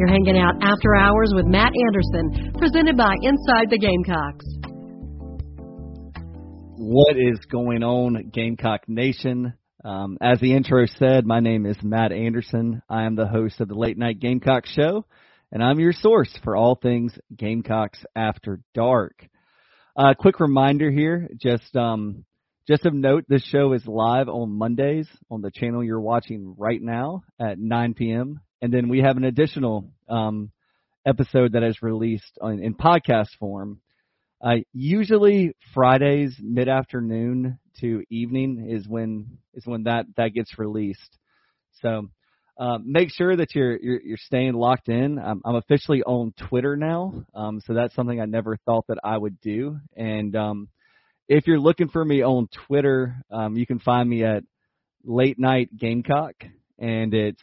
You're hanging out after hours with Matt Anderson, presented by Inside the Gamecocks. What is going on, Gamecock Nation? Um, as the intro said, my name is Matt Anderson. I am the host of the Late Night Gamecock Show, and I'm your source for all things Gamecocks After Dark. Uh, quick reminder here, just um, just of note, this show is live on Mondays on the channel you're watching right now at 9 p.m. And then we have an additional um, episode that is released on, in podcast form. Uh, usually Fridays mid afternoon to evening is when is when that that gets released. So uh, make sure that you're, you're you're staying locked in. I'm, I'm officially on Twitter now, um, so that's something I never thought that I would do. And um, if you're looking for me on Twitter, um, you can find me at Late Night Gamecock, and it's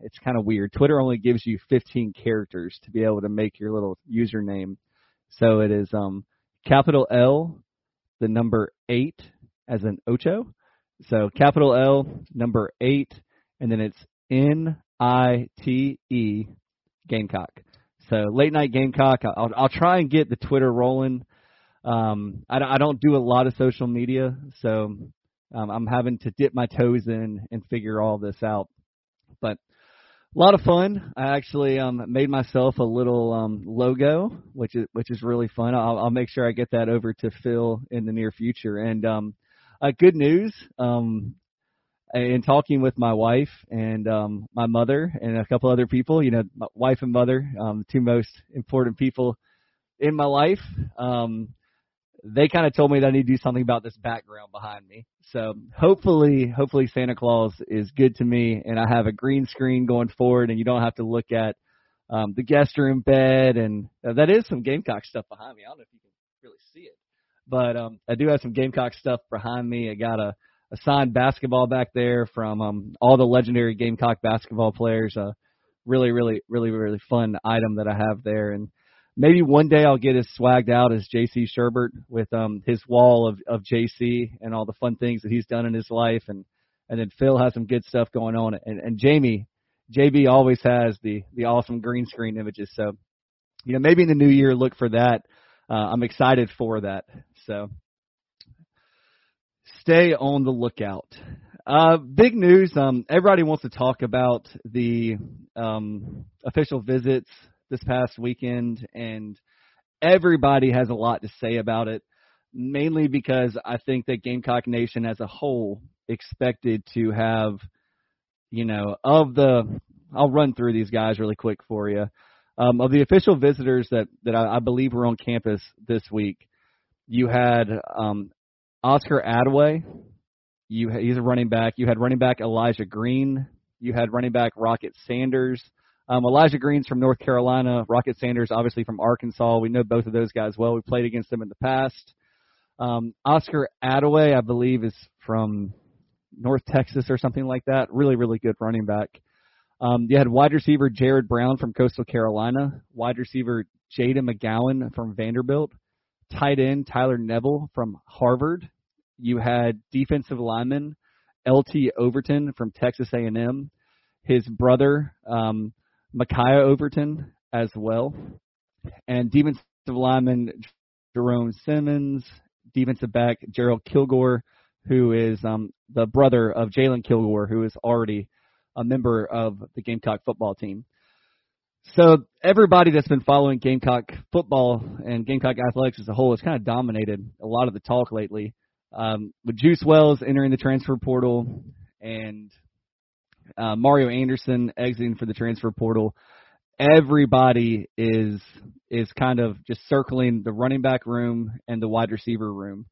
it's kind of weird. Twitter only gives you 15 characters to be able to make your little username. So it is um capital L, the number eight as an ocho. So capital L, number eight, and then it's N I T E Gamecock. So late night Gamecock. I'll I'll try and get the Twitter rolling. Um, I, I don't do a lot of social media, so um, I'm having to dip my toes in and figure all this out. But a lot of fun. I actually um, made myself a little um, logo, which is which is really fun. I'll, I'll make sure I get that over to Phil in the near future. And um, uh, good news. Um, in talking with my wife and um, my mother and a couple other people, you know, my wife and mother, um, two most important people in my life. Um, they kind of told me that I need to do something about this background behind me. So hopefully, hopefully Santa Claus is good to me, and I have a green screen going forward, and you don't have to look at um, the guest room bed, and uh, that is some Gamecock stuff behind me. I don't know if you can really see it, but um, I do have some Gamecock stuff behind me. I got a, a signed basketball back there from um, all the legendary Gamecock basketball players. A really, really, really, really fun item that I have there, and maybe one day I'll get as swagged out as JC Shurburtt with um his wall of of JC and all the fun things that he's done in his life. And and then Phil has some good stuff going on. And and Jamie JB always has the the awesome green screen images. So you know maybe in the new year look for that. Uh, I'm excited for that. So stay on the lookout. Uh, big news. Um, everybody wants to talk about the um, official visits this past weekend, and everybody has a lot to say about it. Mainly because I think that Gamecock Nation as a whole expected to have, you know, of the. I'll run through these guys really quick for you. Um, of the official visitors that that I, I believe were on campus this week, you had um, Oscar Adaway. You he's a running back. You had running back Elijah Green. You had running back Rocket Sanders. Um, Elijah Green's from North Carolina. Rocket Sanders, obviously from Arkansas. We know both of those guys well. We played against them in the past. Um, Oscar Adaway, I believe, is from North Texas or something like that. Really, really good running back. Um, you had wide receiver Jared Brown from Coastal Carolina, wide receiver Jada McGowan from Vanderbilt, tight end Tyler Neville from Harvard. You had defensive lineman LT Overton from Texas A&M. His brother um, Micaiah Overton as well, and defensive lineman Jerome Simmons, defensive back Gerald Kilgore, who is um, the brother of Jalen Kilgore, who is already a member of the Gamecock football team. So everybody that's been following Gamecock football and Gamecock athletics as a whole has kind of dominated a lot of the talk lately. Um, with Juice Wells entering the transfer portal and uh, Mario Anderson exiting for the transfer portal, everybody is is kind of just circling the running back room and the wide receiver room.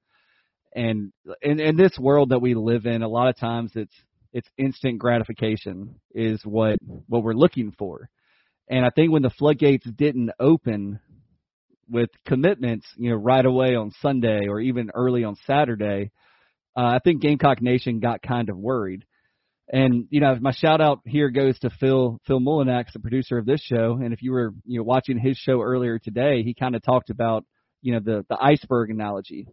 And in, in this world that we live in, a lot of times it's it's instant gratification is what what we're looking for. And I think when the floodgates didn't open with commitments, you know, right away on Sunday or even early on Saturday, uh, I think Gamecock Nation got kind of worried. And you know, my shout out here goes to Phil Phil Mullinax, the producer of this show. And if you were you know watching his show earlier today, he kind of talked about you know the the iceberg analogy,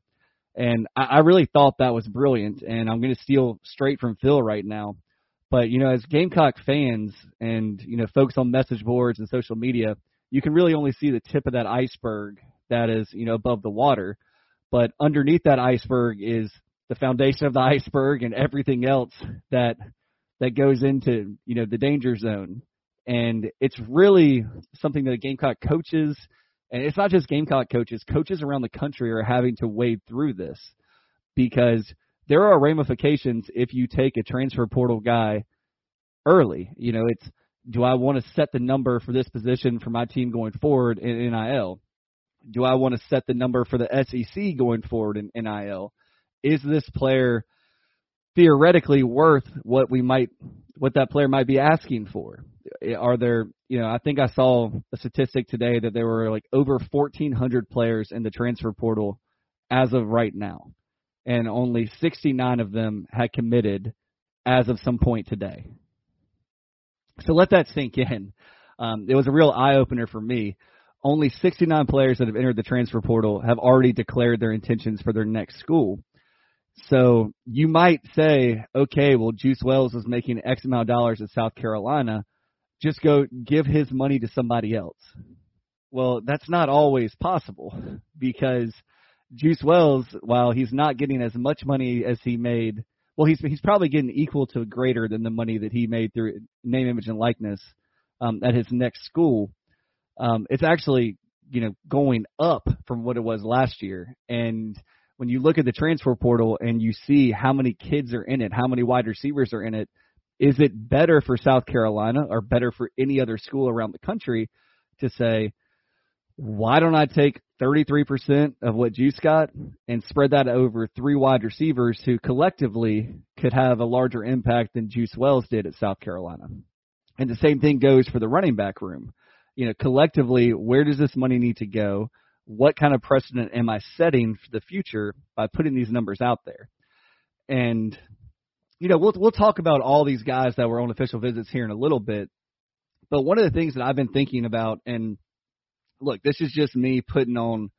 and I, I really thought that was brilliant. And I'm going to steal straight from Phil right now. But you know, as Gamecock fans and you know folks on message boards and social media, you can really only see the tip of that iceberg that is you know above the water. But underneath that iceberg is the foundation of the iceberg and everything else that that goes into you know the danger zone. And it's really something that Gamecock coaches, and it's not just Gamecock coaches, coaches around the country are having to wade through this because there are ramifications if you take a transfer portal guy early. You know, it's do I want to set the number for this position for my team going forward in NIL? Do I want to set the number for the SEC going forward in NIL? Is this player theoretically worth what we might what that player might be asking for? Are there, you know, I think I saw a statistic today that there were like over 1400 players in the transfer portal as of right now and only 69 of them had committed as of some point today. So let that sink in. Um, it was a real eye opener for me. Only 69 players that have entered the transfer portal have already declared their intentions for their next school. So you might say, okay, well, Juice Wells is making X amount of dollars in South Carolina. Just go give his money to somebody else. Well, that's not always possible because Juice Wells, while he's not getting as much money as he made, well, he's he's probably getting equal to greater than the money that he made through name, image, and likeness um, at his next school. Um, it's actually you know going up from what it was last year, and when you look at the transfer portal and you see how many kids are in it, how many wide receivers are in it, is it better for South Carolina or better for any other school around the country to say, why don't I take 33% of what Juice got and spread that over three wide receivers who collectively could have a larger impact than Juice Wells did at South Carolina. And the same thing goes for the running back room. You know, collectively, where does this money need to go? What kind of precedent am I setting for the future by putting these numbers out there? And you know, we'll we'll talk about all these guys that were on official visits here in a little bit. But one of the things that I've been thinking about and look, this is just me putting on,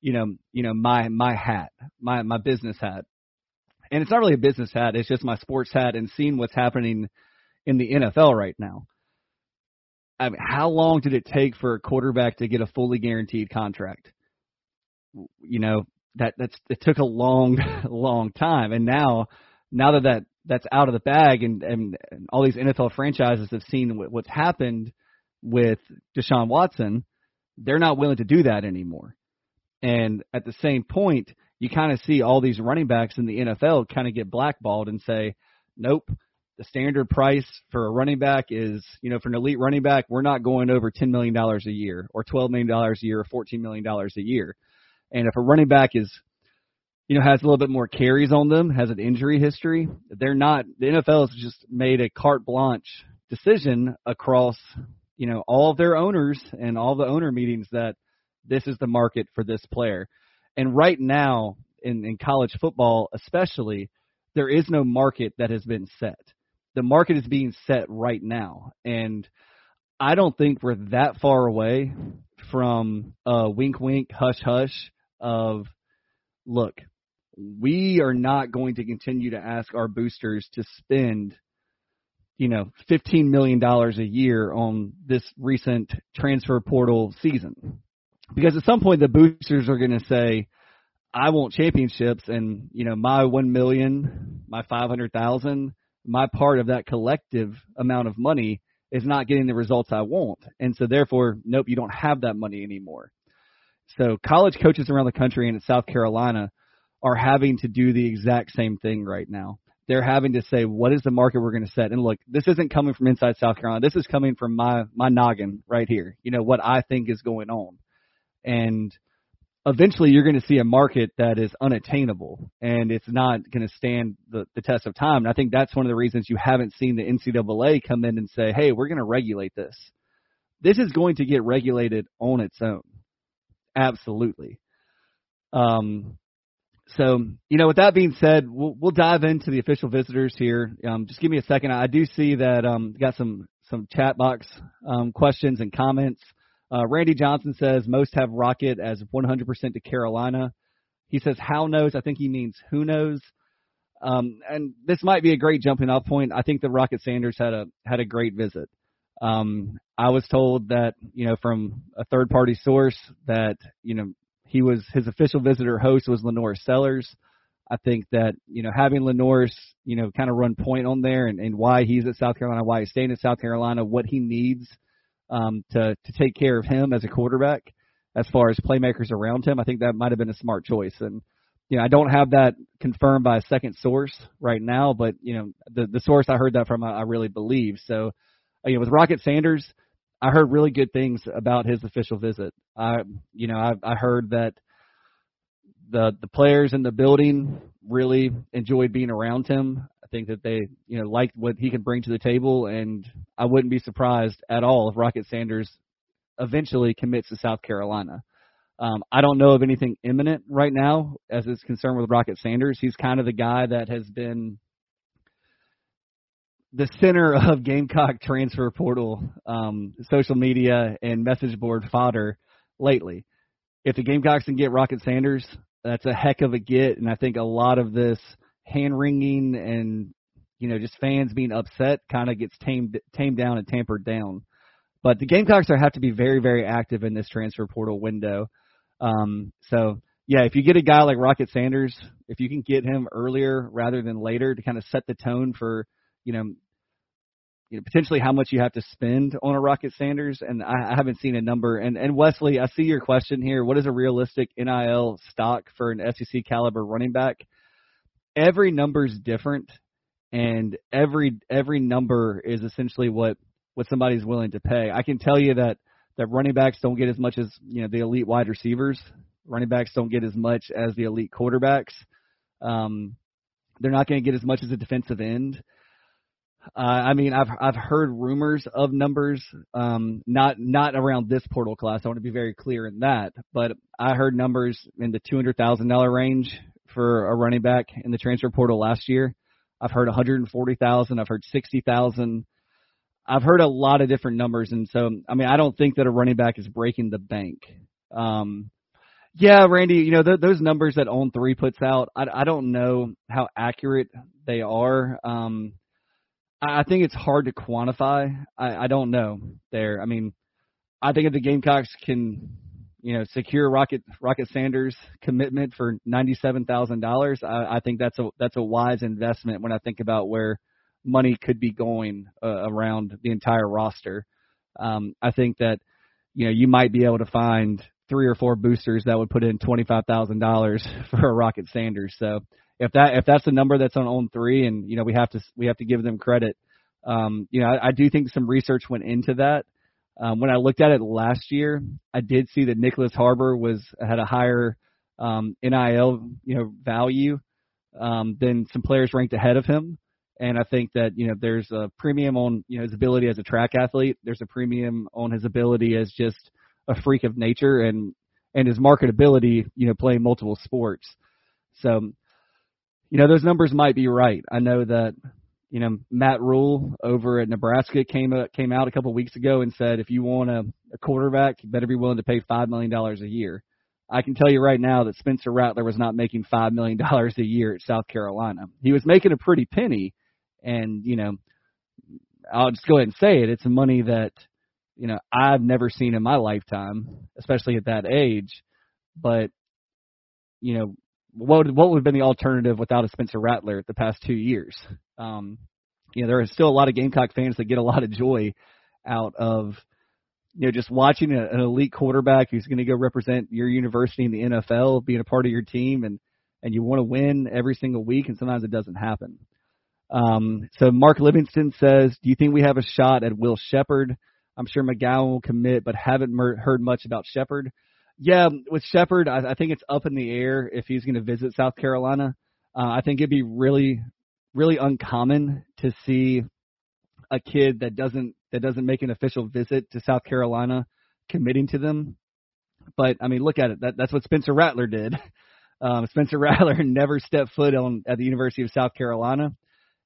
you know, you know, my my hat, my my business hat. And it's not really a business hat, it's just my sports hat and seeing what's happening in the NFL right now. I mean, how long did it take for a quarterback to get a fully guaranteed contract? You know, that that's it took a long long time and now now that that that's out of the bag and and, and all these NFL franchises have seen what, what's happened with Deshaun Watson, they're not willing to do that anymore. And at the same point, you kind of see all these running backs in the NFL kind of get blackballed and say, nope, the standard price for a running back is, you know, for an elite running back, we're not going over $10 million a year or $12 million a year or $14 million a year. And if a running back is, you know, has a little bit more carries on them, has an injury history, they're not, the NFL has just made a carte blanche decision across you know all of their owners and all the owner meetings that this is the market for this player. And right now in, in college football, especially, there is no market that has been set. The market is being set right now, and I don't think we're that far away from a wink, wink, hush, hush of look. We are not going to continue to ask our boosters to spend you know, $15 million a year on this recent transfer portal season. Because at some point the boosters are going to say, I want championships and, you know, my 1 million, my 500,000, my part of that collective amount of money is not getting the results I want. And so therefore, nope, you don't have that money anymore. So college coaches around the country and in South Carolina are having to do the exact same thing right now they're having to say what is the market we're going to set. And look, this isn't coming from inside South Carolina. This is coming from my my noggin right here. You know what I think is going on, and eventually you're going to see a market that is unattainable and it's not going to stand the, the test of time. And I think that's one of the reasons you haven't seen the NCAA come in and say, "Hey, we're going to regulate this." This is going to get regulated on its own. Absolutely. Um, so, you know, with that being said, we'll, we'll dive into the official visitors here. Um, just give me a second. I do see that um, got some some chat box um, questions and comments. Uh, Randy Johnson says most have Rocket as 100% to Carolina. He says how knows. I think he means who knows. Um, and this might be a great jumping off point. I think the Rocket Sanders had a had a great visit. Um, I was told that you know from a third party source that you know he was his official visitor host was LaNorris Sellers. I think that you know having LaNorris you know kind of run point on there and, and why he's at South Carolina, why he's staying at South Carolina, what he needs um, to to take care of him as a quarterback as far as playmakers around him. I think that might have been a smart choice. And you know, I don't have that confirmed by a second source right now, but you know, the the source I heard that from, I, I really believe. So, you know, with Rocket Sanders, I heard really good things about his official visit. I, you know, I, I heard that the the players in the building really enjoyed being around him. Think that they, you know, liked what he could bring to the table, and I wouldn't be surprised at all if Rocket Sanders eventually commits to South Carolina. Um, I don't know of anything imminent right now as is concerned with Rocket Sanders. He's kind of the guy that has been the center of Gamecock transfer portal, um, social media, and message board fodder lately. If the Gamecocks can get Rocket Sanders, that's a heck of a get, and I think a lot of this hand wringing and you know just fans being upset kind of gets tamed tamed down and tampered down. But the Gamecocks are have to be very, very active in this transfer portal window. Um, so yeah, if you get a guy like Rocket Sanders, if you can get him earlier rather than later to kind of set the tone for, you know, you know, potentially how much you have to spend on a Rocket Sanders, and I, I haven't seen a number. And and Wesley, I see your question here. What is a realistic NIL stock for an SEC caliber running back? Every number is different, and every every number is essentially what what somebody's willing to pay. I can tell you that that running backs don't get as much as you know the elite wide receivers. Running backs don't get as much as the elite quarterbacks. Um, they're not going to get as much as a defensive end. Uh, I mean, I've I've heard rumors of numbers, um, not not around this portal class. I want to be very clear in that, but I heard numbers in the two hundred thousand dollar range for a running back in the transfer portal last year. I've heard one hundred and forty thousand. I've heard sixty thousand. I've heard a lot of different numbers, and so I mean, I don't think that a running back is breaking the bank. Um, yeah, Randy, you know th- those numbers that On Three puts out, I, I don't know how accurate they are. Um, I, I think it's hard to quantify. I, I don't know there. I mean, I think if the Gamecocks can, you know, secure Rocket Rocket Sanders commitment for ninety seven thousand dollars, I, I think that's a that's a wise investment when I think about where money could be going uh, around the entire roster. Um, I think that you know you might be able to find three or four boosters that would put in twenty five thousand dollars for a Rocket Sanders. So if that if that's the number that's on on three, and you know we have to we have to give them credit. Um, you know I, I do think some research went into that. Um, when I looked at it last year, I did see that Nyckoles Harbor was had a higher um, NIL you know value um, than some players ranked ahead of him. And I think that, you know, there's a premium on, you know, his ability as a track athlete. There's a premium on his ability as just a freak of nature and, and his marketability, you know, playing multiple sports. So, you know, those numbers might be right. I know that, you know, Matt Rhule over at Nebraska came uh, came out a couple of weeks ago and said if you want a, a quarterback, you better be willing to pay five million dollars a year. I can tell you right now that Spencer Rattler was not making five million dollars a year at South Carolina. He was making a pretty penny, and, you know, I'll just go ahead and say it. It's money that, you know, I've never seen in my lifetime, especially at that age. But, you know, what what would have been the alternative without a Spencer Rattler the past two years? Um, you know, there are still a lot of Gamecock fans that get a lot of joy out of, you know, just watching a, an elite quarterback who's going to go represent your university in the NFL, being a part of your team, and and you want to win every single week, and sometimes it doesn't happen. Um, so Mark Livingston says, "Do you think we have a shot at Will Sheppard? I'm sure McGowan will commit, but haven't mer- heard much about Sheppard. Yeah, with Sheppard, I, I think it's up in the air if he's going to visit South Carolina. Uh, I think it'd be really, really uncommon to see a kid that doesn't that doesn't make an official visit to South Carolina committing to them. But I mean, look at it. That, that's what Spencer Rattler did. Um, Spencer Rattler never stepped foot on at the University of South Carolina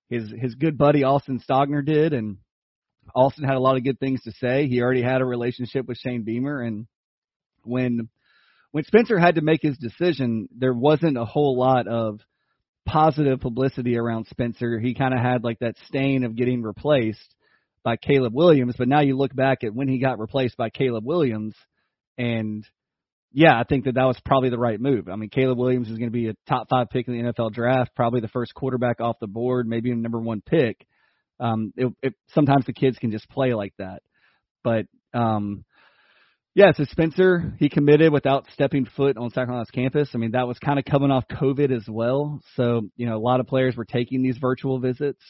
his his good buddy Austin Stogner did, and Austin had a lot of good things to say. He already had a relationship with Shane Beamer, and when when Spencer had to make his decision, there wasn't a whole lot of positive publicity around Spencer. He kind of had like that stain of getting replaced by Caleb Williams, but now you look back at when he got replaced by Caleb Williams, and yeah, I think that that was probably the right move. I mean, Caleb Williams is going to be a top five pick in the NFL draft, probably the first quarterback off the board, maybe a number one pick. Um, it, it, sometimes the kids can just play like that, but um, yeah, so Spencer, he committed without stepping foot on Carolina's campus. I mean, that was kind of coming off COVID as well. So, you know, a lot of players were taking these virtual visits.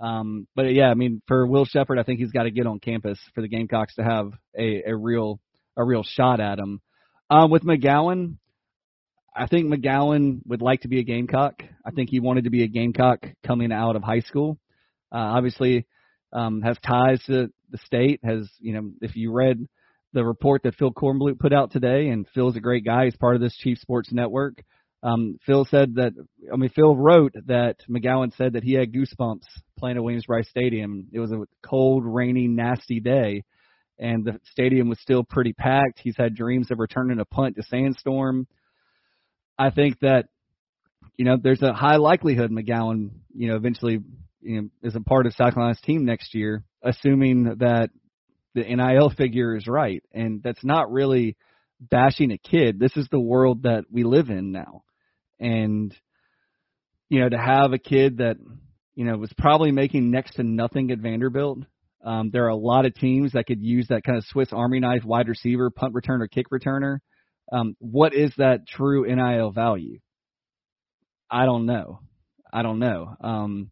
Um, but yeah, I mean, for Will Sheppard, I think he's got to get on campus for the Gamecocks to have a, a real a real shot at him. Um, with McGowan, I think McGowan would like to be a Gamecock. I think he wanted to be a Gamecock coming out of high school. Uh, obviously, um, has ties to the state. Has you know, if you read the report that Phil Kornblut put out today, and Phil's a great guy. He's part of this Chief Sports Network. Um, Phil said that, I mean, Phil wrote that McGowan said that he had goosebumps playing at Williams-Brice Stadium. It was a cold, rainy, nasty day, and the stadium was still pretty packed. He's had dreams of returning a punt to Sandstorm. I think that, you know, there's a high likelihood McGowan, you know, eventually you know, is a part of South Carolina's team next year, assuming that the NIL figure is right. And that's not really bashing a kid. This is the world that we live in now. And, you know, to have a kid that, you know, was probably making next to nothing at Vanderbilt. Um, there are a lot of teams that could use that kind of Swiss Army knife wide receiver, punt returner, kick returner. Um, what is that true NIL value? I don't know. I don't know. Um,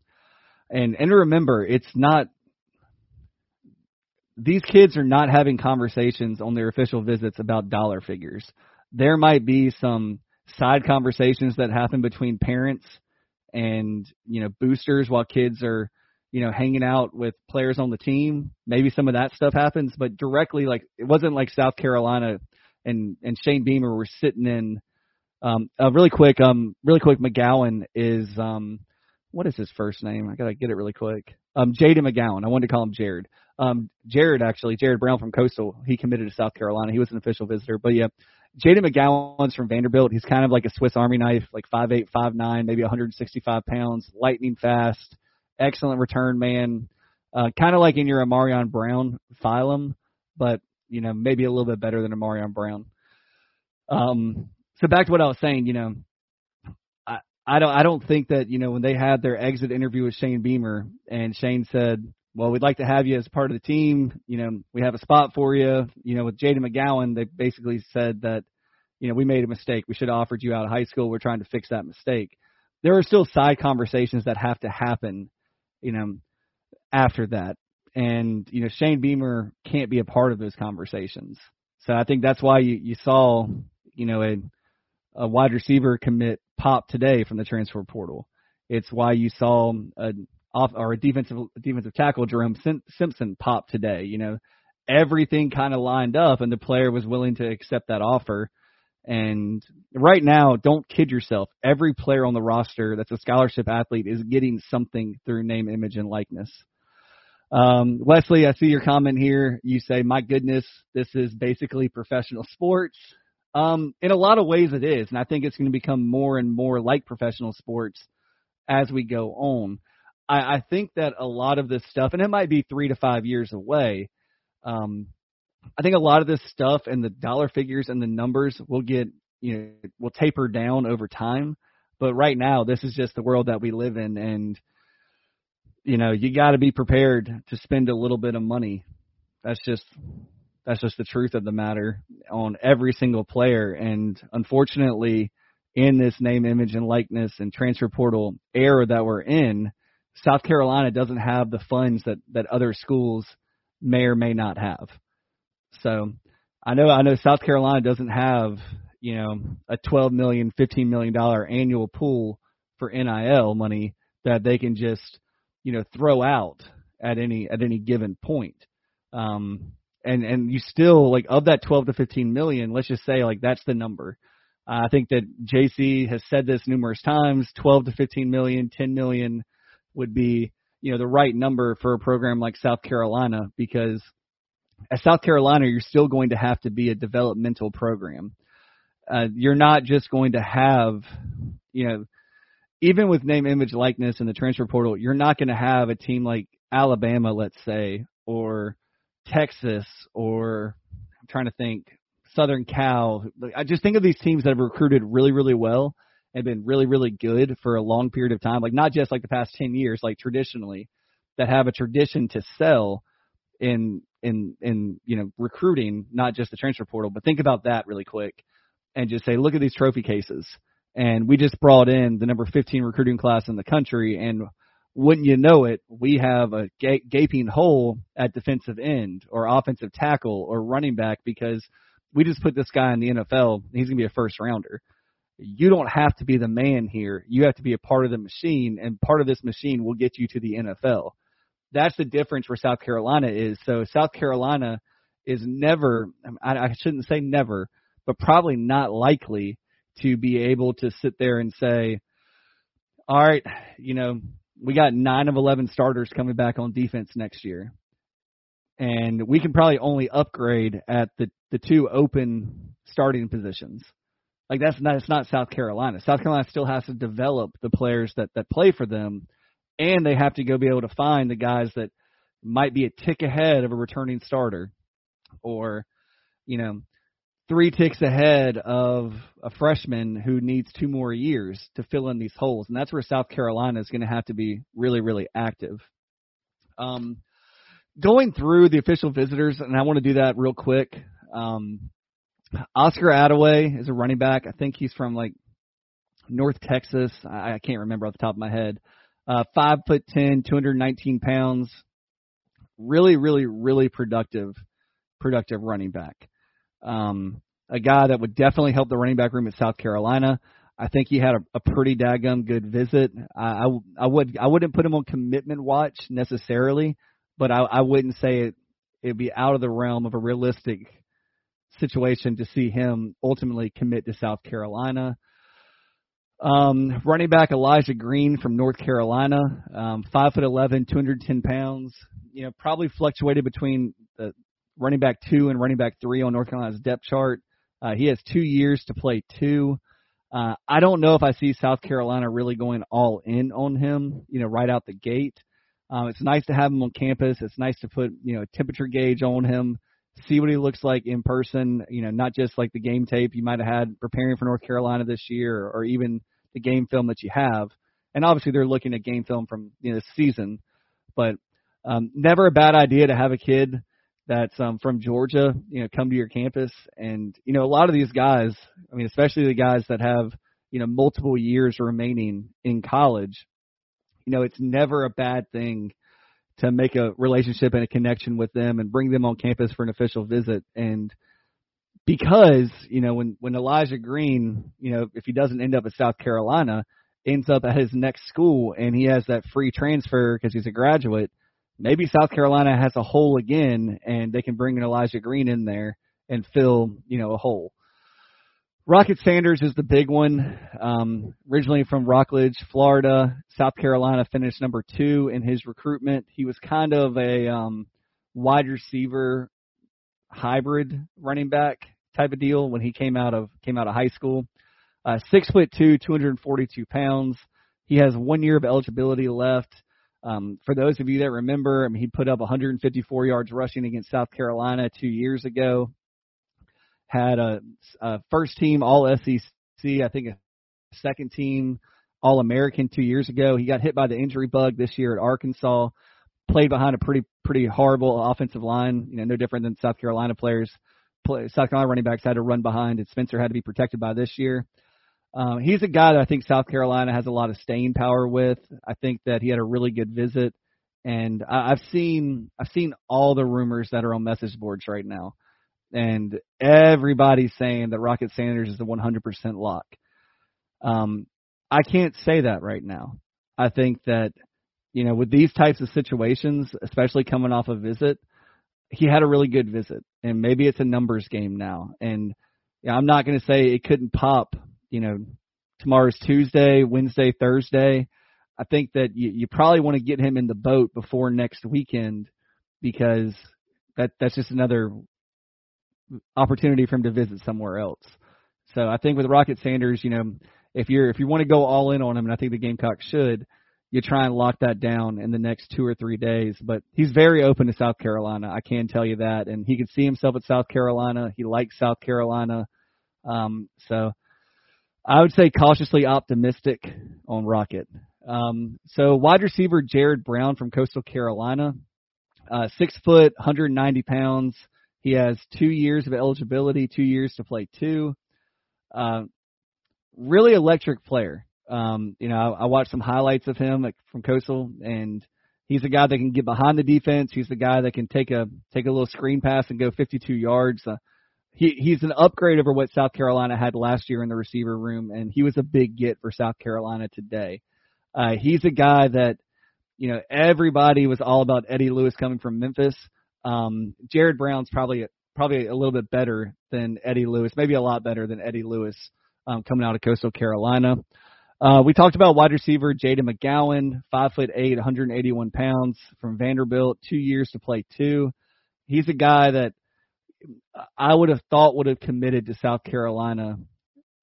and and remember, it's not these kids are not having conversations on their official visits about dollar figures. There might be some side conversations that happen between parents and, you know, boosters while kids are, you know, hanging out with players on the team. Maybe some of that stuff happens, but directly like it wasn't like South Carolina and and Shane Beamer were sitting in um uh, really quick um really quick McGowan is um what is his first name? I gotta get it really quick. Um Jayden McGowan. I wanted to call him Jared. Um, Jared actually, Jared Brown from Coastal, he committed to South Carolina. He was an official visitor. But yeah, Jayden McGowan's from Vanderbilt. He's kind of like a Swiss Army knife, like five eight, five nine, maybe 165 pounds, lightning fast, excellent return man. Uh, kind of like in your Ahmarean Brown phylum, but you know maybe a little bit better than Ahmarean Brown. Um, so back to what I was saying, you know, I don't I don't think that you know when they had their exit interview with Shane Beamer and Shane said, well, we'd like to have you as part of the team. You know, we have a spot for you. You know, with Jayden McGowan, they basically said that, you know, we made a mistake. We should have offered you out of high school. We're trying to fix that mistake. There are still side conversations that have to happen, you know, after that. And, you know, Shane Beamer can't be a part of those conversations. So I think that's why you, you saw, you know, a, a wide receiver commit pop today from the transfer portal. It's why you saw a off or a defensive defensive tackle Jerome Simpson popped today. You know, everything kind of lined up, and the player was willing to accept that offer. And right now, don't kid yourself. Every player on the roster that's a scholarship athlete is getting something through name, image, and likeness. Um, Wesley, I see your comment here. You say, "My goodness, this is basically professional sports." Um, in a lot of ways, it is, and I think it's going to become more and more like professional sports as we go on. I, I think that a lot of this stuff, and it might be three to five years away. Um, I think a lot of this stuff and the dollar figures and the numbers will get, you know, will taper down over time. But right now, this is just the world that we live in, and you know, you got to be prepared to spend a little bit of money. That's just that's just the truth of the matter on every single player. And unfortunately, in this name, image, and likeness and transfer portal era that we're in, South Carolina doesn't have the funds that that other schools may or may not have. So I know I know South Carolina doesn't have you know a 12 million, 15 million dollar annual pool for NIL money that they can just you know throw out at any at any given point. Um, and and you still like of that 12 to 15 million, let's just say like that's the number. Uh, I think that JC has said this numerous times: 12 to 15 million, 10 million would be you know the right number for a program like South Carolina because at South Carolina you're still going to have to be a developmental program. Uh, you're not just going to have you know even with name, image, likeness in the transfer portal, you're not going to have a team like Alabama, let's say, or Texas, or I'm trying to think, Southern Cal. I just think of these teams that have recruited really, really well and been really, really good for a long period of time. Like not just like the past 10 years, like traditionally, that have a tradition to sell in in in you know recruiting, not just the transfer portal. But think about that really quick, and just say, look at these trophy cases. And we just brought in the number 15 recruiting class in the country, and wouldn't you know it, we have a gaping hole at defensive end or offensive tackle or running back because we just put this guy in the NFL. He's going to be a first rounder. You don't have to be the man here. You have to be a part of the machine, and part of this machine will get you to the NFL. That's the difference where South Carolina is. So South Carolina is never, I, I shouldn't say never, but probably not likely to be able to sit there and say, all right, you know, we got nine of 11 starters coming back on defense next year. And we can probably only upgrade at the, the two open starting positions. Like that's not, it's not South Carolina. South Carolina still has to develop the players that, that play for them. And they have to go be able to find the guys that might be a tick ahead of a returning starter or, you know, three ticks ahead of a freshman who needs two more years to fill in these holes. And that's where South Carolina is going to have to be really, really active. Um, going through the official visitors, and I want to do that real quick. Um, Oscar Adaway is a running back. I think he's from like North Texas. I, I can't remember off the top of my head. Uh, five foot ten, 219 pounds. Really, really, really productive, productive running back. Um, a guy that would definitely help the running back room at South Carolina. I think he had a, a pretty daggum good visit. I, I, I would I wouldn't put him on commitment watch necessarily, but I, I wouldn't say it it'd be out of the realm of a realistic situation to see him ultimately commit to South Carolina. Um, running back Elijah Green from North Carolina, um, five foot eleven, two hundred ten pounds. You know, probably fluctuated between the running back two and running back three on North Carolina's depth chart. Uh, he has two years to play two. Uh, I don't know if I see South Carolina really going all in on him, you know, right out the gate. Um, it's nice to have him on campus. It's nice to put, you know, a temperature gauge on him, see what he looks like in person, you know, not just like the game tape you might have had preparing for North Carolina this year or, even the game film that you have. And obviously they're looking at game film from, you know, this season, but um, never a bad idea to have a kid that's um, from Georgia, you know, come to your campus. And, you know, a lot of these guys, I mean, especially the guys that have, you know, multiple years remaining in college, you know, it's never a bad thing to make a relationship and a connection with them and bring them on campus for an official visit. And because, you know, when, when Elijah Green, you know, if he doesn't end up at South Carolina, ends up at his next school and he has that free transfer because he's a graduate – maybe South Carolina has a hole again, and they can bring an Elijah Green in there and fill, you know, a hole. Rocket Sanders is the big one. Um, originally from Rockledge, Florida, South Carolina finished number two in his recruitment. He was kind of a um, wide receiver hybrid running back type of deal when he came out of came out of high school. Uh, six foot two, 242 pounds. He has one year of eligibility left. Um, for those of you that remember, I mean, he put up 154 yards rushing against South Carolina two years ago. Had a, a first team All SEC, I think a second team All American two years ago. He got hit by the injury bug this year at Arkansas. Played behind a pretty pretty horrible offensive line. You know, no different than South Carolina players. Play, South Carolina running backs had to run behind, and Spencer had to be protected by this year. Um, he's a guy that I think South Carolina has a lot of staying power with. I think that he had a really good visit, and I, I've seen I've seen all the rumors that are on message boards right now, and everybody's saying that Rocket Sanders is a 100% lock. Um, I can't say that right now. I think that you know with these types of situations, especially coming off a visit, he had a really good visit, and maybe it's a numbers game now. And yeah, I'm not going to say it couldn't pop you know, tomorrow's Tuesday, Wednesday, Thursday. I think that you, you probably want to get him in the boat before next weekend because that that's just another opportunity for him to visit somewhere else. So I think with Rocket Sanders, you know, if you're if you want to go all in on him, and I think the Gamecocks should, you try and lock that down in the next two or three days. But he's very open to South Carolina. I can tell you that, and he can see himself at South Carolina. He likes South Carolina, um, so I would say cautiously optimistic on Rocket. Um, so wide receiver Jared Brown from Coastal Carolina, uh, six foot, 190 pounds. He has two years of eligibility, two years to play two. Uh, really electric player. Um, you know, I, I watched some highlights of him like, from Coastal, and he's a guy that can get behind the defense. He's the guy that can take a take a little screen pass and go 52 yards. Uh, he he's an upgrade over what South Carolina had last year in the receiver room, and he was a big get for South Carolina today. Uh, he's a guy that you know everybody was all about Eddie Lewis coming from Memphis. Um, Jared Brown's probably probably a little bit better than Eddie Lewis, maybe a lot better than Eddie Lewis um, coming out of Coastal Carolina. Uh, we talked about wide receiver Jayden McGowan, five foot eight, 181 pounds from Vanderbilt, two years to play two. He's a guy that I would have thought would have committed to South Carolina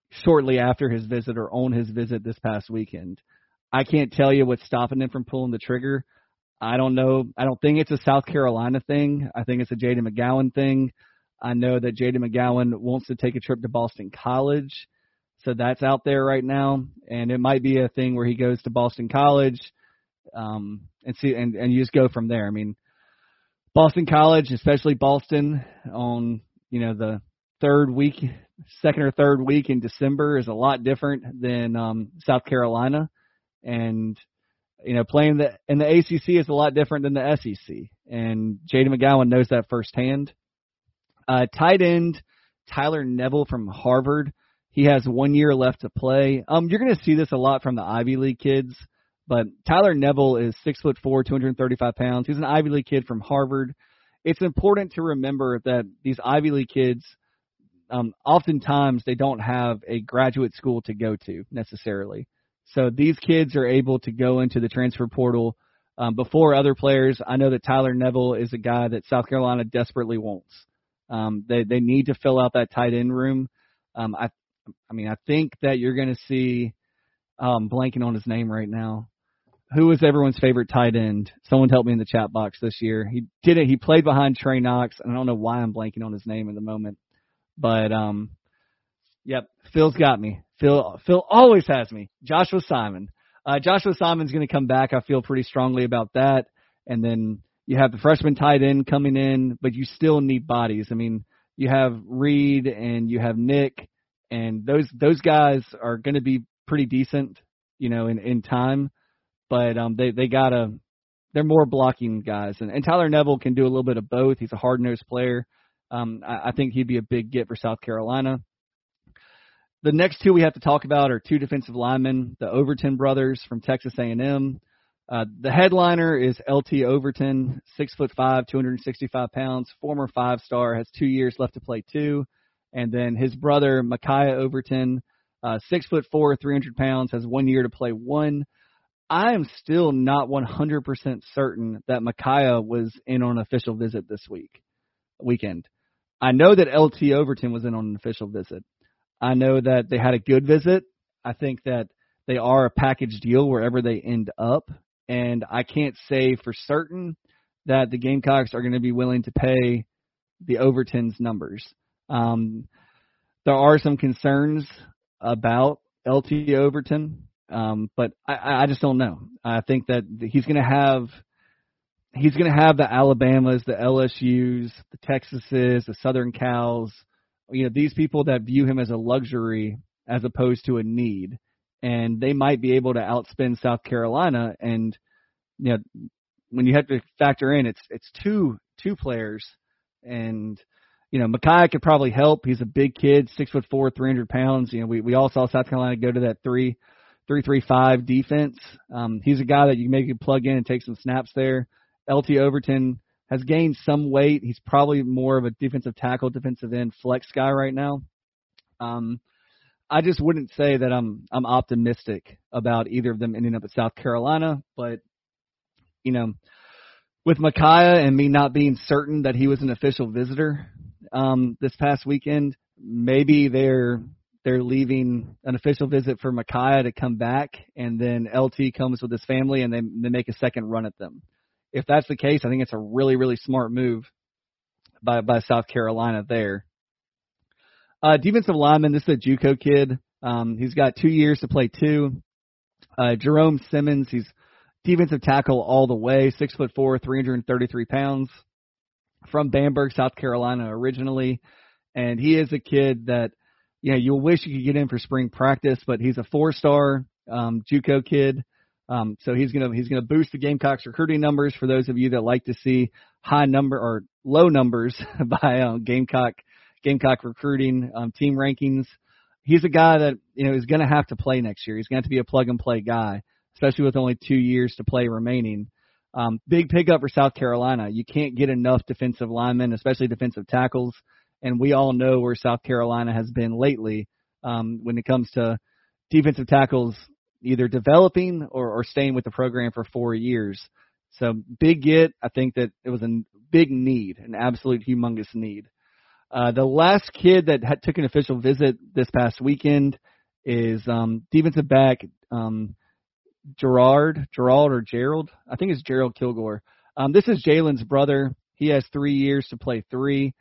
shortly after his visit or on his visit this past weekend. I can't tell you what's stopping him from pulling the trigger. I don't know. I don't think it's a South Carolina thing. I think it's a Jayden McGowan thing. I know that Jayden McGowan wants to take a trip to Boston College. So that's out there right now. And it might be a thing where he goes to Boston College um, and see and, and you just go from there. I mean, Boston College, especially Boston, on you know the third week, second or third week in December is a lot different than um, South Carolina, and you know playing the in the ACC is a lot different than the SEC, and Jayden McGowan knows that firsthand. Uh, tight end Tyler Neville from Harvard. He has one year left to play. Um, you're going to see this a lot from the Ivy League kids. But Tyler Neville is six foot four, 235 pounds. He's an Ivy League kid from Harvard. It's important to remember that these Ivy League kids, um, oftentimes they don't have a graduate school to go to necessarily. So these kids are able to go into the transfer portal um, before other players. I know that Tyler Neville is a guy that South Carolina desperately wants. Um, they they need to fill out that tight end room. Um, I I mean I think that you're going to see um, blanking on his name right now who was everyone's favorite tight end? Someone help me in the chat box this year. He did it. He played behind Trey Knox. And I don't know why I'm blanking on his name at the moment, but um, yep, Phil's got me. Phil, Phil always has me. Joshua Simon. Uh, Joshua Simon's going to come back. I feel pretty strongly about that. And then you have the freshman tight end coming in, but you still need bodies. I mean, you have Reed and you have Nick, and those those guys are going to be pretty decent, you know, in in time but um, they they gotta they're more blocking guys, and, and Tyler Neville can do a little bit of both. He's a hard nosed player. Um, I, I think he'd be a big get for South Carolina. The next two we have to talk about are two defensive linemen, the Overton brothers from Texas A&M. Uh, the headliner is LT Overton, six foot five, 265 pounds, former five star, has two years left to play two, and then his brother Micaiah Overton, uh, six foot four, 300 pounds, has one year to play one. I am still not 100% certain that Micaiah was in on an official visit this week, weekend. I know that LT Overton was in on an official visit. I know that they had a good visit. I think that they are a package deal wherever they end up. And I can't say for certain that the Gamecocks are going to be willing to pay the Overton's numbers. Um, there are some concerns about LT Overton. Um, but I, I just don't know. I think that he's going to have he's going to have the Alabamas, the LSU's, the Texases, the Southern Cals. You know, these people that view him as a luxury as opposed to a need, and they might be able to outspend South Carolina. And you know, when you have to factor in, it's it's two two players, and you know, Micaiah could probably help. He's a big kid, six foot four, three hundred pounds. You know, we we all saw South Carolina go to that three three three five defense. Um, he's a guy that you can maybe plug in and take some snaps there. LT Overton has gained some weight. He's probably more of a defensive tackle, defensive end flex guy right now. Um, I just wouldn't say that I'm I'm optimistic about either of them ending up at South Carolina, but you know, with Micaiah and me not being certain that he was an official visitor um, this past weekend, maybe they're they're leaving an official visit for Micaiah to come back, and then LT comes with his family, and they they make a second run at them. If that's the case, I think it's a really really smart move by by South Carolina there. Uh, defensive lineman, this is a JUCO kid. Um, he's got two years to play two. Uh, Jerome Simmons, he's defensive tackle all the way, six foot four, 333 pounds, from Bamberg, South Carolina originally, and he is a kid that you know you'll wish you could get in for spring practice, but he's a four star um, JUCO kid. Um, so he's gonna he's gonna boost the Gamecocks recruiting numbers for those of you that like to see high number or low numbers by um, Gamecock Gamecock recruiting um, team rankings. He's a guy that you know is to have to play next year. He's to have to be a plug and play guy, especially with only two years to play remaining. Um, big pickup for South Carolina. You can't get enough defensive linemen, especially defensive tackles, and we all know where South Carolina has been lately um, when it comes to defensive tackles either developing or, or staying with the program for four years. So big get. I think that it was a big need, an absolute humongous need. Uh, the last kid that had, took an official visit this past weekend is um, defensive back um, Gerard, Gerald or Gerald. I think it's Gerald Kilgore. Um, this is Jalon's brother. He has three years to play three.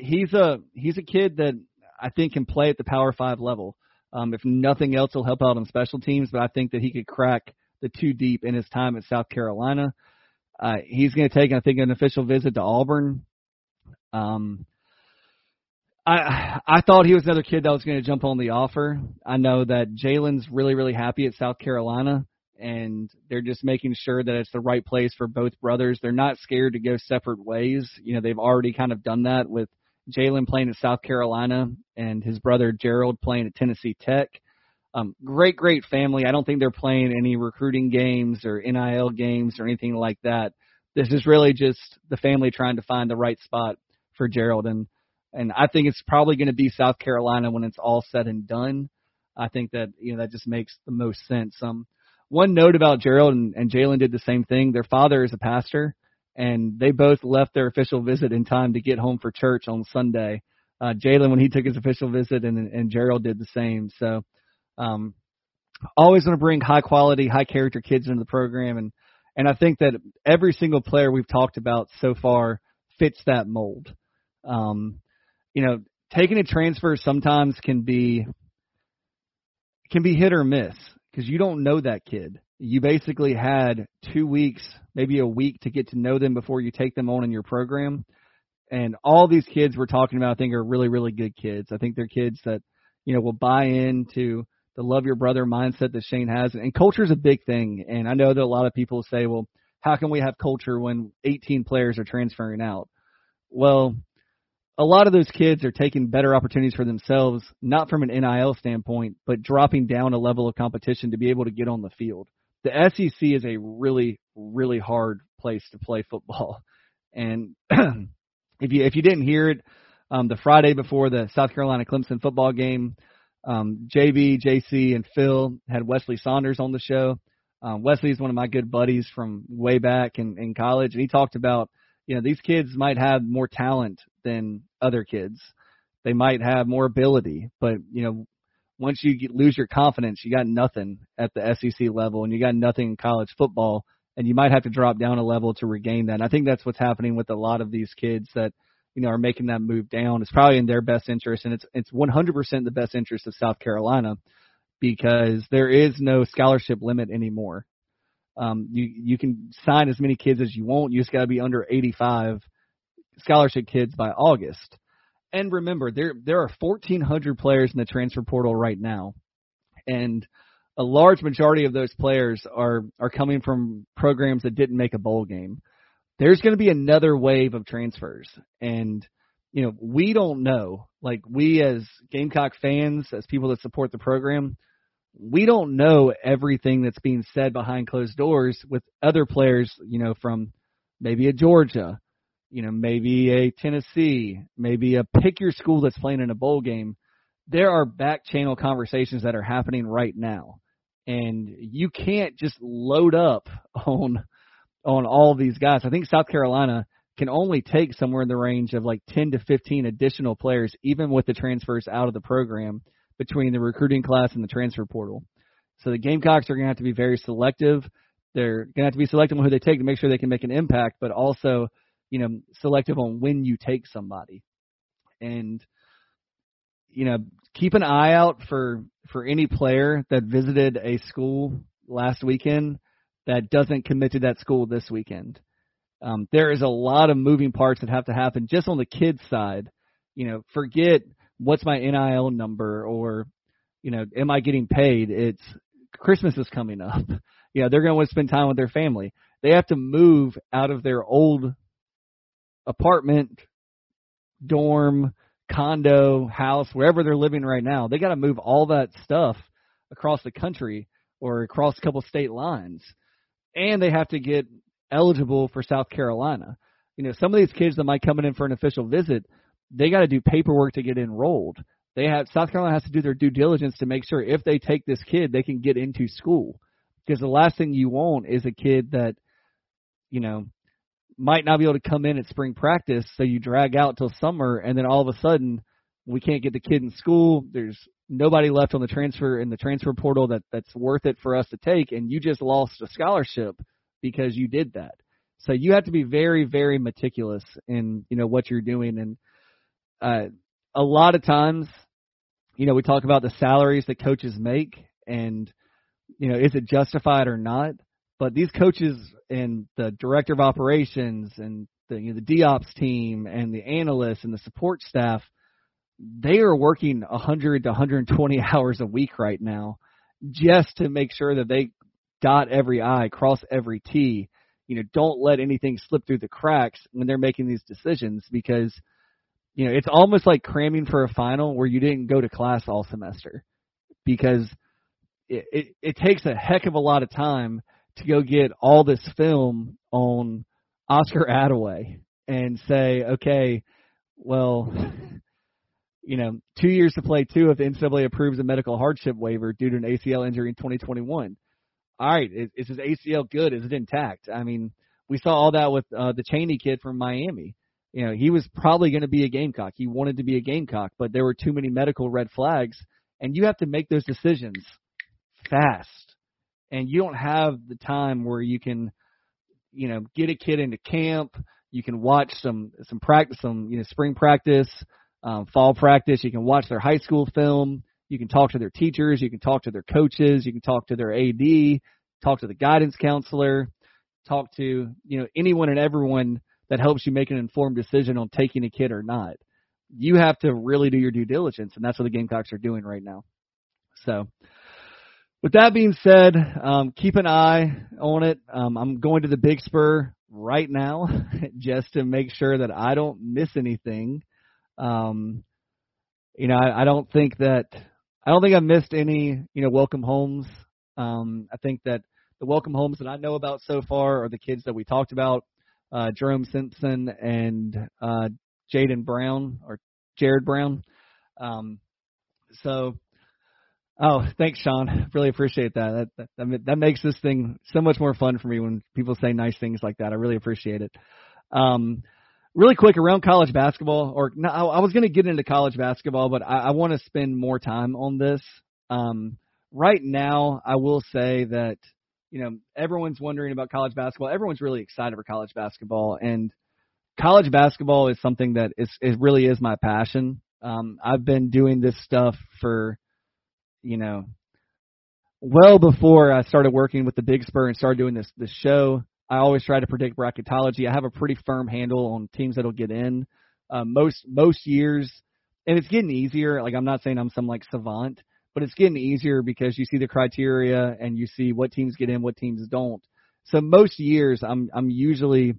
He's a he's a kid that I think can play at the Power Five level. Um, if nothing else, he'll help out on special teams, but I think that he could crack the two deep in his time at South Carolina. Uh, he's going to take, I think, an official visit to Auburn. Um, I I thought he was another kid that was going to jump on the offer. I know that Jalon's really really happy at South Carolina, and they're just making sure that it's the right place for both brothers. They're not scared to go separate ways. You know, they've already kind of done that with Jalon playing at South Carolina and his brother Gerald playing at Tennessee Tech. Um, great, great family. I don't think they're playing any recruiting games or NIL games or anything like that. This is really just the family trying to find the right spot for Gerald. And and I think it's probably going to be South Carolina when it's all said and done. I think that you know that just makes the most sense. Um, one note about Gerald and, and Jalon did the same thing. Their father is a pastor, and they both left their official visit in time to get home for church on Sunday. Uh, Jalon when he took his official visit, and and Gerald did the same. So, um, always want to bring high quality, high character kids into the program, and and I think that every single player we've talked about so far fits that mold. Um, you know, taking a transfer sometimes can be can be hit or miss because you don't know that kid. You basically had two weeks, maybe a week to get to know them before you take them on in your program. And all these kids we're talking about, I think, are really, really good kids. I think they're kids that, you know, will buy into the love your brother mindset that Shane has. And culture is a big thing. And I know that a lot of people say, well, how can we have culture when 18 players are transferring out? Well, a lot of those kids are taking better opportunities for themselves, not from an NIL standpoint, but dropping down a level of competition to be able to get on the field. The SEC is a really, really hard place to play football. And if you if you didn't hear it, um, the Friday before the South Carolina Clemson football game, um, JB, JC, and Phil had Wesley Saunders on the show. Um, Wesley is one of my good buddies from way back in, in college, and he talked about you know these kids might have more talent than other kids. They might have more ability, but you know once you get, lose your confidence, you got nothing at the SEC level, and you got nothing in college football, and you might have to drop down a level to regain that. And I think that's what's happening with a lot of these kids that you know are making that move down. It's probably in their best interest, and it's it's 100% the best interest of South Carolina because there is no scholarship limit anymore. Um, you you can sign as many kids as you want. You just got to be under 85 scholarship kids by August. And remember, there there are 1,400 players in the transfer portal right now, and a large majority of those players are are coming from programs that didn't make a bowl game. There's going to be another wave of transfers, and you know we don't know. Like we as Gamecock fans, as people that support the program, we don't know everything that's being said behind closed doors with other players, you know, from maybe a Georgia, you know, maybe a Tennessee, maybe a pick your school that's playing in a bowl game. There are back channel conversations that are happening right now. And you can't just load up on on all these guys. I think South Carolina can only take somewhere in the range of like 10 to 15 additional players even with the transfers out of the program between the recruiting class and the transfer portal. So the Gamecocks are going to have to be very selective. They're going to have to be selective on who they take to make sure they can make an impact, but also, you know, selective on when you take somebody. And you know, keep an eye out for for any player that visited a school last weekend that doesn't commit to that school this weekend. Um, there is a lot of moving parts that have to happen just on the kids side. You know, forget what's my NIL number or, you know, am I getting paid? It's Christmas is coming up. You know, they're going to want to spend time with their family. They have to move out of their old apartment, dorm, condo, house, wherever they're living right now. They got to move all that stuff across the country or across a couple state lines. And they have to get eligible for South Carolina. You know, some of these kids that might come in for an official visit, they got to do paperwork to get enrolled. They have South Carolina has to do their due diligence to make sure if they take this kid, they can get into school. Because the last thing you want is a kid that, you know, might not be able to come in at spring practice, so you drag out till summer, and then all of a sudden we can't get the kid in school. There's nobody left on the transfer in the transfer portal that that's worth it for us to take, and you just lost a scholarship because you did that. So you have to be very, very meticulous in you know what you're doing, and uh, a lot of times, you know, we talk about the salaries that coaches make, and you know, is it justified or not? But these coaches and the director of operations and the you know, the DOPS team and the analysts and the support staff, they are working 100 to 120 hours a week right now just to make sure that they dot every I, cross every T. You know, don't let anything slip through the cracks when they're making these decisions because, you know, it's almost like cramming for a final where you didn't go to class all semester because it, it, it takes a heck of a lot of time to go get all this film on Oscar Adaway and say, okay, well, you know, two years to play two if the NCAA approves a medical hardship waiver due to an ACL injury in 2021. All right, is, is his ACL good? Is it intact? I mean, we saw all that with uh, the Chaney kid from Miami. You know, he was probably going to be a Gamecock. He wanted to be a Gamecock, but there were too many medical red flags, and you have to make those decisions fast and you don't have the time where you can, you know, get a kid into camp. You can watch some some practice, some you know spring practice, um, fall practice. You can watch their high school film. You can talk to their teachers. You can talk to their coaches. You can talk to their AD. Talk to the guidance counselor. Talk to you know anyone and everyone that helps you make an informed decision on taking a kid or not. You have to really do your due diligence, and that's what the Gamecocks are doing right now. So, with that being said, um, keep an eye on it. Um, I'm going to the Big Spur right now just to make sure that I don't miss anything. Um, you know, I, I don't think that I don't think I missed any. You know, welcome homes. Um, I think that the welcome homes that I know about so far are the kids that we talked about, uh, Jerome Simpson and uh, Jaden Brown or Jared Brown. Um, so Oh, thanks, Sean. Really appreciate that. That, that. that makes this thing so much more fun for me when people say nice things like that. I really appreciate it. Um, really quick around college basketball, or no, I was going to get into college basketball, but I, I want to spend more time on this. Um, right now, I will say that you know everyone's wondering about college basketball. Everyone's really excited for college basketball, and college basketball is something that is it really is my passion. Um, I've been doing this stuff for you know, well before I started working with the Big Spur and started doing this this show, I always try to predict bracketology. I have a pretty firm handle on teams that'll get in. Uh, most most years, and it's getting easier. Like I'm not saying I'm some like savant, but it's getting easier because you see the criteria and you see what teams get in, what teams don't. So most years, I'm I'm usually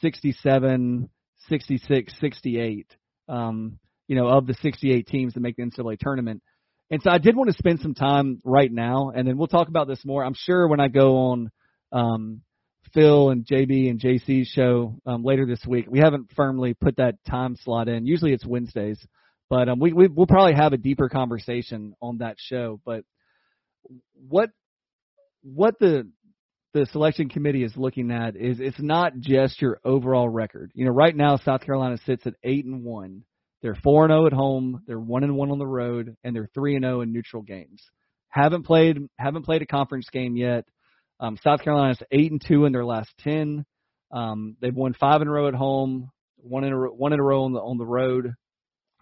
67, 66, 68. Um, you know, of the 68 teams that make the NCAA tournament. And so I did want to spend some time right now, and then we'll talk about this more. I'm sure when I go on um, Phil and JB and JC's show um, later this week. We haven't firmly put that time slot in. Usually it's Wednesdays, but um, we, we we'll probably have a deeper conversation on that show. But what what the the selection committee is looking at is it's not just your overall record. You know, right now South Carolina sits at eight and one, They're 4 and 0 at home, they're 1 and 1 on the road, and they're 3 and 0 in neutral games. Haven't played haven't played a conference game yet. Um, South Carolina's 8 and 2 in their last 10. Um, they've won 5 in a row at home, one in a one in a row on the on the road.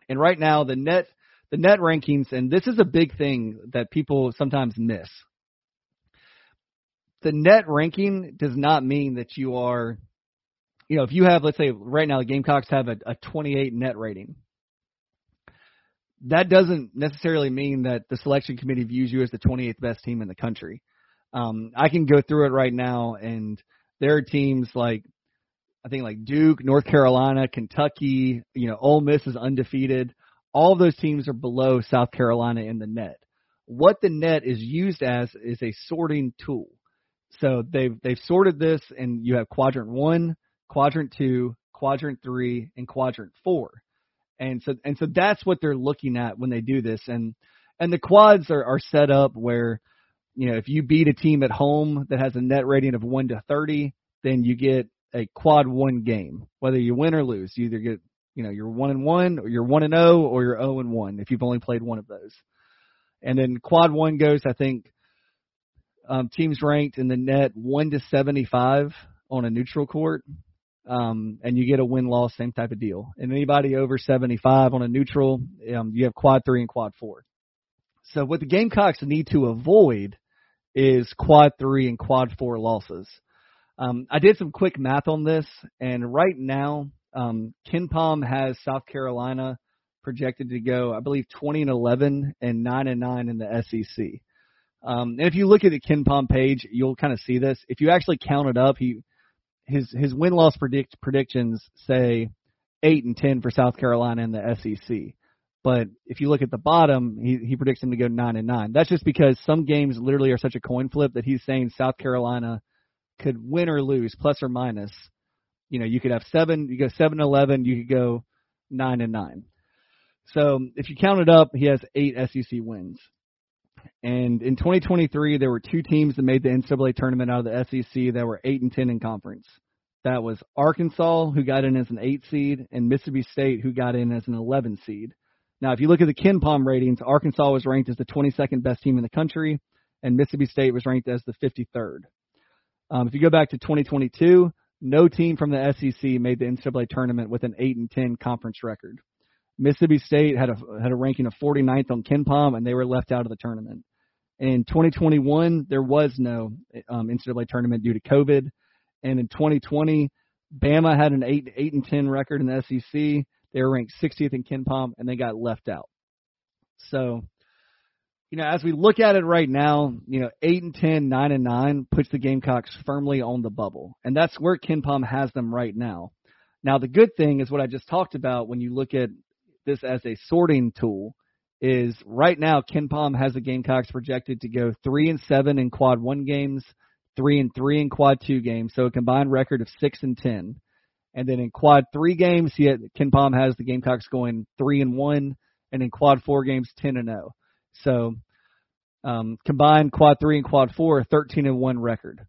And right now the net the net rankings and this is a big thing that people sometimes miss. The net ranking does not mean that you are you know, if you have, let's say, right now the Gamecocks have a, a 28 net rating, that doesn't necessarily mean that the selection committee views you as the 28th best team in the country. Um, I can go through it right now, and there are teams like I think like Duke, North Carolina, Kentucky. You know, Ole Miss is undefeated. All those teams are below South Carolina in the net. What the net is used as is a sorting tool. So they've they've sorted this, and you have quadrant one, quadrant two, quadrant three, and quadrant four. And so and so that's what they're looking at when they do this. And and the quads are, are set up where, you know, if you beat a team at home that has a net rating of one to thirty, then you get a quad one game. Whether you win or lose, you either get you know, you're one and one or you're one and oh or you're oh and one if you've only played one of those. And then quad one goes, I think, um, teams ranked in the net one to seventy five on a neutral court um, and you get a win loss, same type of deal. And anybody over 75 on a neutral, um, you have quad three and quad four. So what the Gamecocks need to avoid is quad three and quad four losses. Um, I did some quick math on this, and right now, um, Palm has South Carolina projected to go, I believe, 20 and 11 and 9 and 9 in the SEC. Um, and if you look at the KenPom page, you'll kind of see this. If you actually count it up, he his his win loss predict predictions say eight and ten for South Carolina in the SEC. But if you look at the bottom, he he predicts them to go nine and nine. That's just because some games literally are such a coin flip that he's saying South Carolina could win or lose, plus or minus. You know, you could have seven, you go seven eleven, you could go nine and nine. So if you count it up, he has eight SEC wins. And in 2023, there were two teams that made the NCAA tournament out of the SEC that were eight and ten in conference. That was Arkansas, who got in as an eight seed, and Mississippi State, who got in as an 11 seed. Now, if you look at the KenPom ratings, Arkansas was ranked as the 22nd best team in the country, and Mississippi State was ranked as the 53rd. Um, if you go back to 2022, no team from the SEC made the NCAA tournament with an 8 and 10 conference record. Mississippi State had a had a ranking of 49th on KenPom, and they were left out of the tournament. In 2021, there was no um, NCAA tournament due to COVID, and in 2020, Bama had an eight eight and 10 record in the SEC. They were ranked 60th in KenPom, and they got left out. So, you know, as we look at it right now, you know, eight and ten, nine and nine puts the Gamecocks firmly on the bubble, and that's where KenPom has them right now. Now, the good thing is what I just talked about when you look at this as a sorting tool is right now KenPom has the Gamecocks projected to go three and seven in quad one games, three and three in quad two games, so a combined record of six and ten. And then in quad three games, he had, KenPom has the Gamecocks going three and one, and in quad four games, ten and zero. So um, combined quad three and quad four, 13 and one record.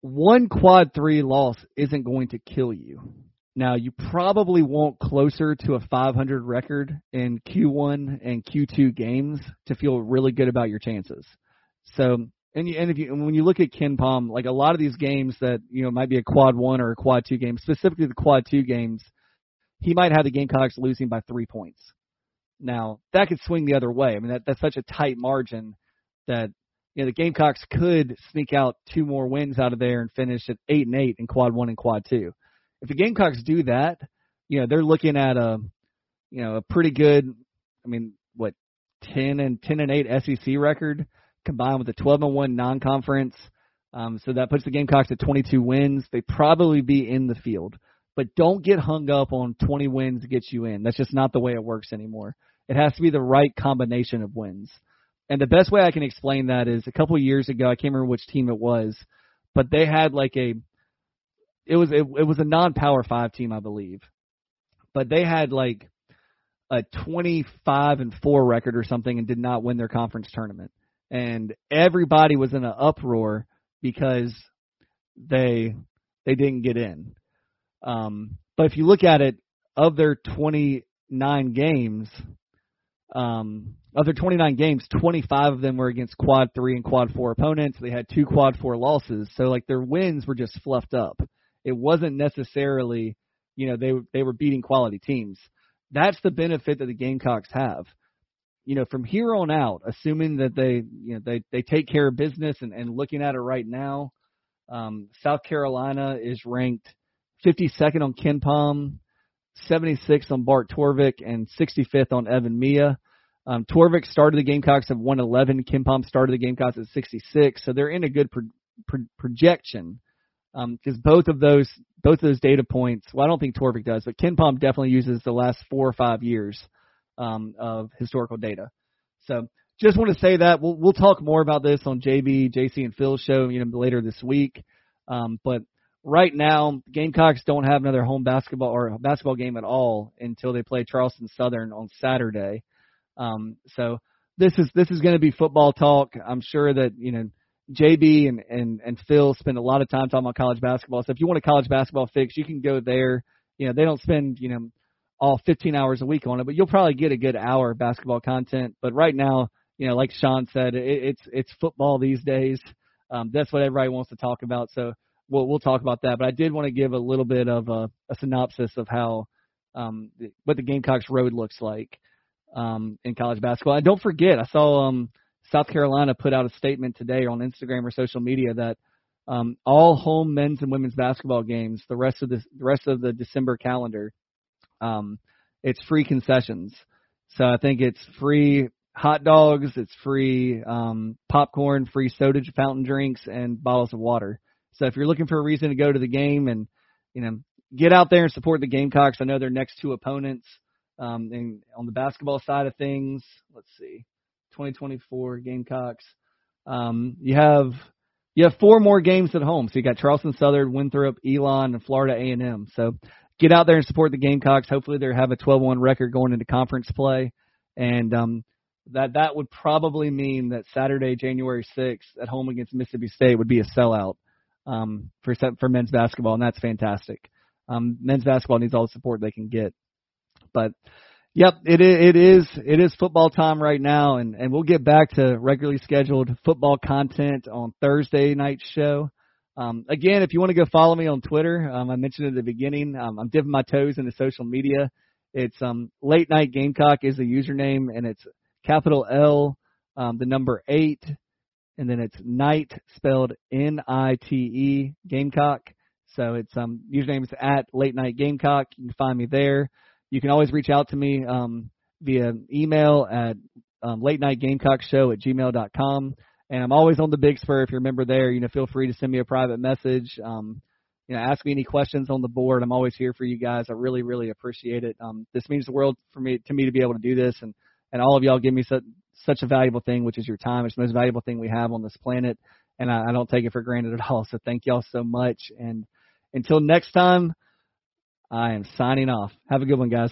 One quad three loss isn't going to kill you. Now, you probably want closer to a 500 record in Q1 and Q2 games to feel really good about your chances. So, and, you, and if you and when you look at KenPom, like a lot of these games that you know might be a quad one or a quad two game, specifically the quad two games, he might have the Gamecocks losing by three points. Now that could swing the other way. I mean that that's such a tight margin that you know the Gamecocks could sneak out two more wins out of there and finish at eight and eight in quad one and quad two if the Gamecocks do that, you know, they're looking at a, you know, a pretty good, I mean, what, 10 and 10 and 8 SEC record combined with a 12 and 1 non-conference. Um, so that puts the Gamecocks at 22 wins. They probably be in the field, but don't get hung up on 20 wins to get you in. That's just not the way it works anymore. It has to be the right combination of wins. And the best way I can explain that is a couple years ago, I can't remember which team it was, but they had like a it was it, it was a non-power five team, I believe, but they had like a 25 and four record or something and did not win their conference tournament, and everybody was in an uproar because they they didn't get in. Um, but if you look at it, of their 29 games, um, of their 29 games, 25 of them were against quad three and quad four opponents. They had two quad four losses, so like their wins were just fluffed up. It wasn't necessarily, you know, they they were beating quality teams. That's the benefit that the Gamecocks have. You know, from here on out, assuming that they, you know, they they take care of business and, and looking at it right now, um, South Carolina is ranked 52nd on KenPom, 76th on Bart Torvik, and 65th on EvanMiya. Um, Torvik started the Gamecocks at 111. KenPom started the Gamecocks at 66. So they're in a good pro- pro- projection because um, both of those both of those data points. Well, I don't think Torvik does, but KenPom definitely uses the last four or five years um, of historical data. So just want to say that we'll we'll talk more about this on JB, JC, and Phil's show, you know, later this week. Um, but right now, Gamecocks don't have another home basketball or basketball game at all until they play Charleston Southern on Saturday. Um, so this is this is going to be football talk. I'm sure that you know JB and and and Phil spend a lot of time talking about college basketball. So if you want a college basketball fix, you can go there. You know they don't spend you know all 15 hours a week on it, but you'll probably get a good hour of basketball content. But right now, you know, like Sean said, it, it's it's football these days. Um, that's what everybody wants to talk about. So we'll we'll talk about that. But I did want to give a little bit of a, a synopsis of how um, what the Gamecocks road looks like um, in college basketball. And don't forget, I saw um, South Carolina put out a statement today on Instagram or social media that um, all home men's and women's basketball games, the rest of the, rest of the December calendar, um, it's free concessions. So I think it's free hot dogs, it's free um, popcorn, free soda fountain drinks, and bottles of water. So if you're looking for a reason to go to the game and you know get out there and support the Gamecocks, I know their next two opponents. Um, and on the basketball side of things, let's see, 2024 Gamecocks. Um, you have you have four more games at home. So you got Charleston Southern, Winthrop, Elon, and Florida A&M. So get out there and support the Gamecocks. Hopefully they have a 12-1 record going into conference play, and um, that that would probably mean that Saturday, January 6th, at home against Mississippi State would be a sellout um, for for men's basketball, and that's fantastic. Um, men's basketball needs all the support they can get. But yep, it it is it is football time right now, and and we'll get back to regularly scheduled football content on Thursday night show. Um, again, if you want to go follow me on Twitter, um, I mentioned at the beginning, um, I'm dipping my toes into social media. It's um, late night Gamecock is the username, and it's capital L, um, the number eight, and then it's night spelled N-I-T-E Gamecock. So it's um username is at late night Gamecock. You can find me there. You can always reach out to me um, via email at um, late night Gamecock show at gmail.com. And I'm always on the Big Spur. If you're a member there, you know, feel free to send me a private message. Um, you know, ask me any questions on the board. I'm always here for you guys. I really, really appreciate it. Um, this means the world for me to me to be able to do this, and and all of y'all give me such such a valuable thing, which is your time. It's the most valuable thing we have on this planet, and I, I don't take it for granted at all. So thank y'all so much. And until next time, I am signing off. Have a good one, guys.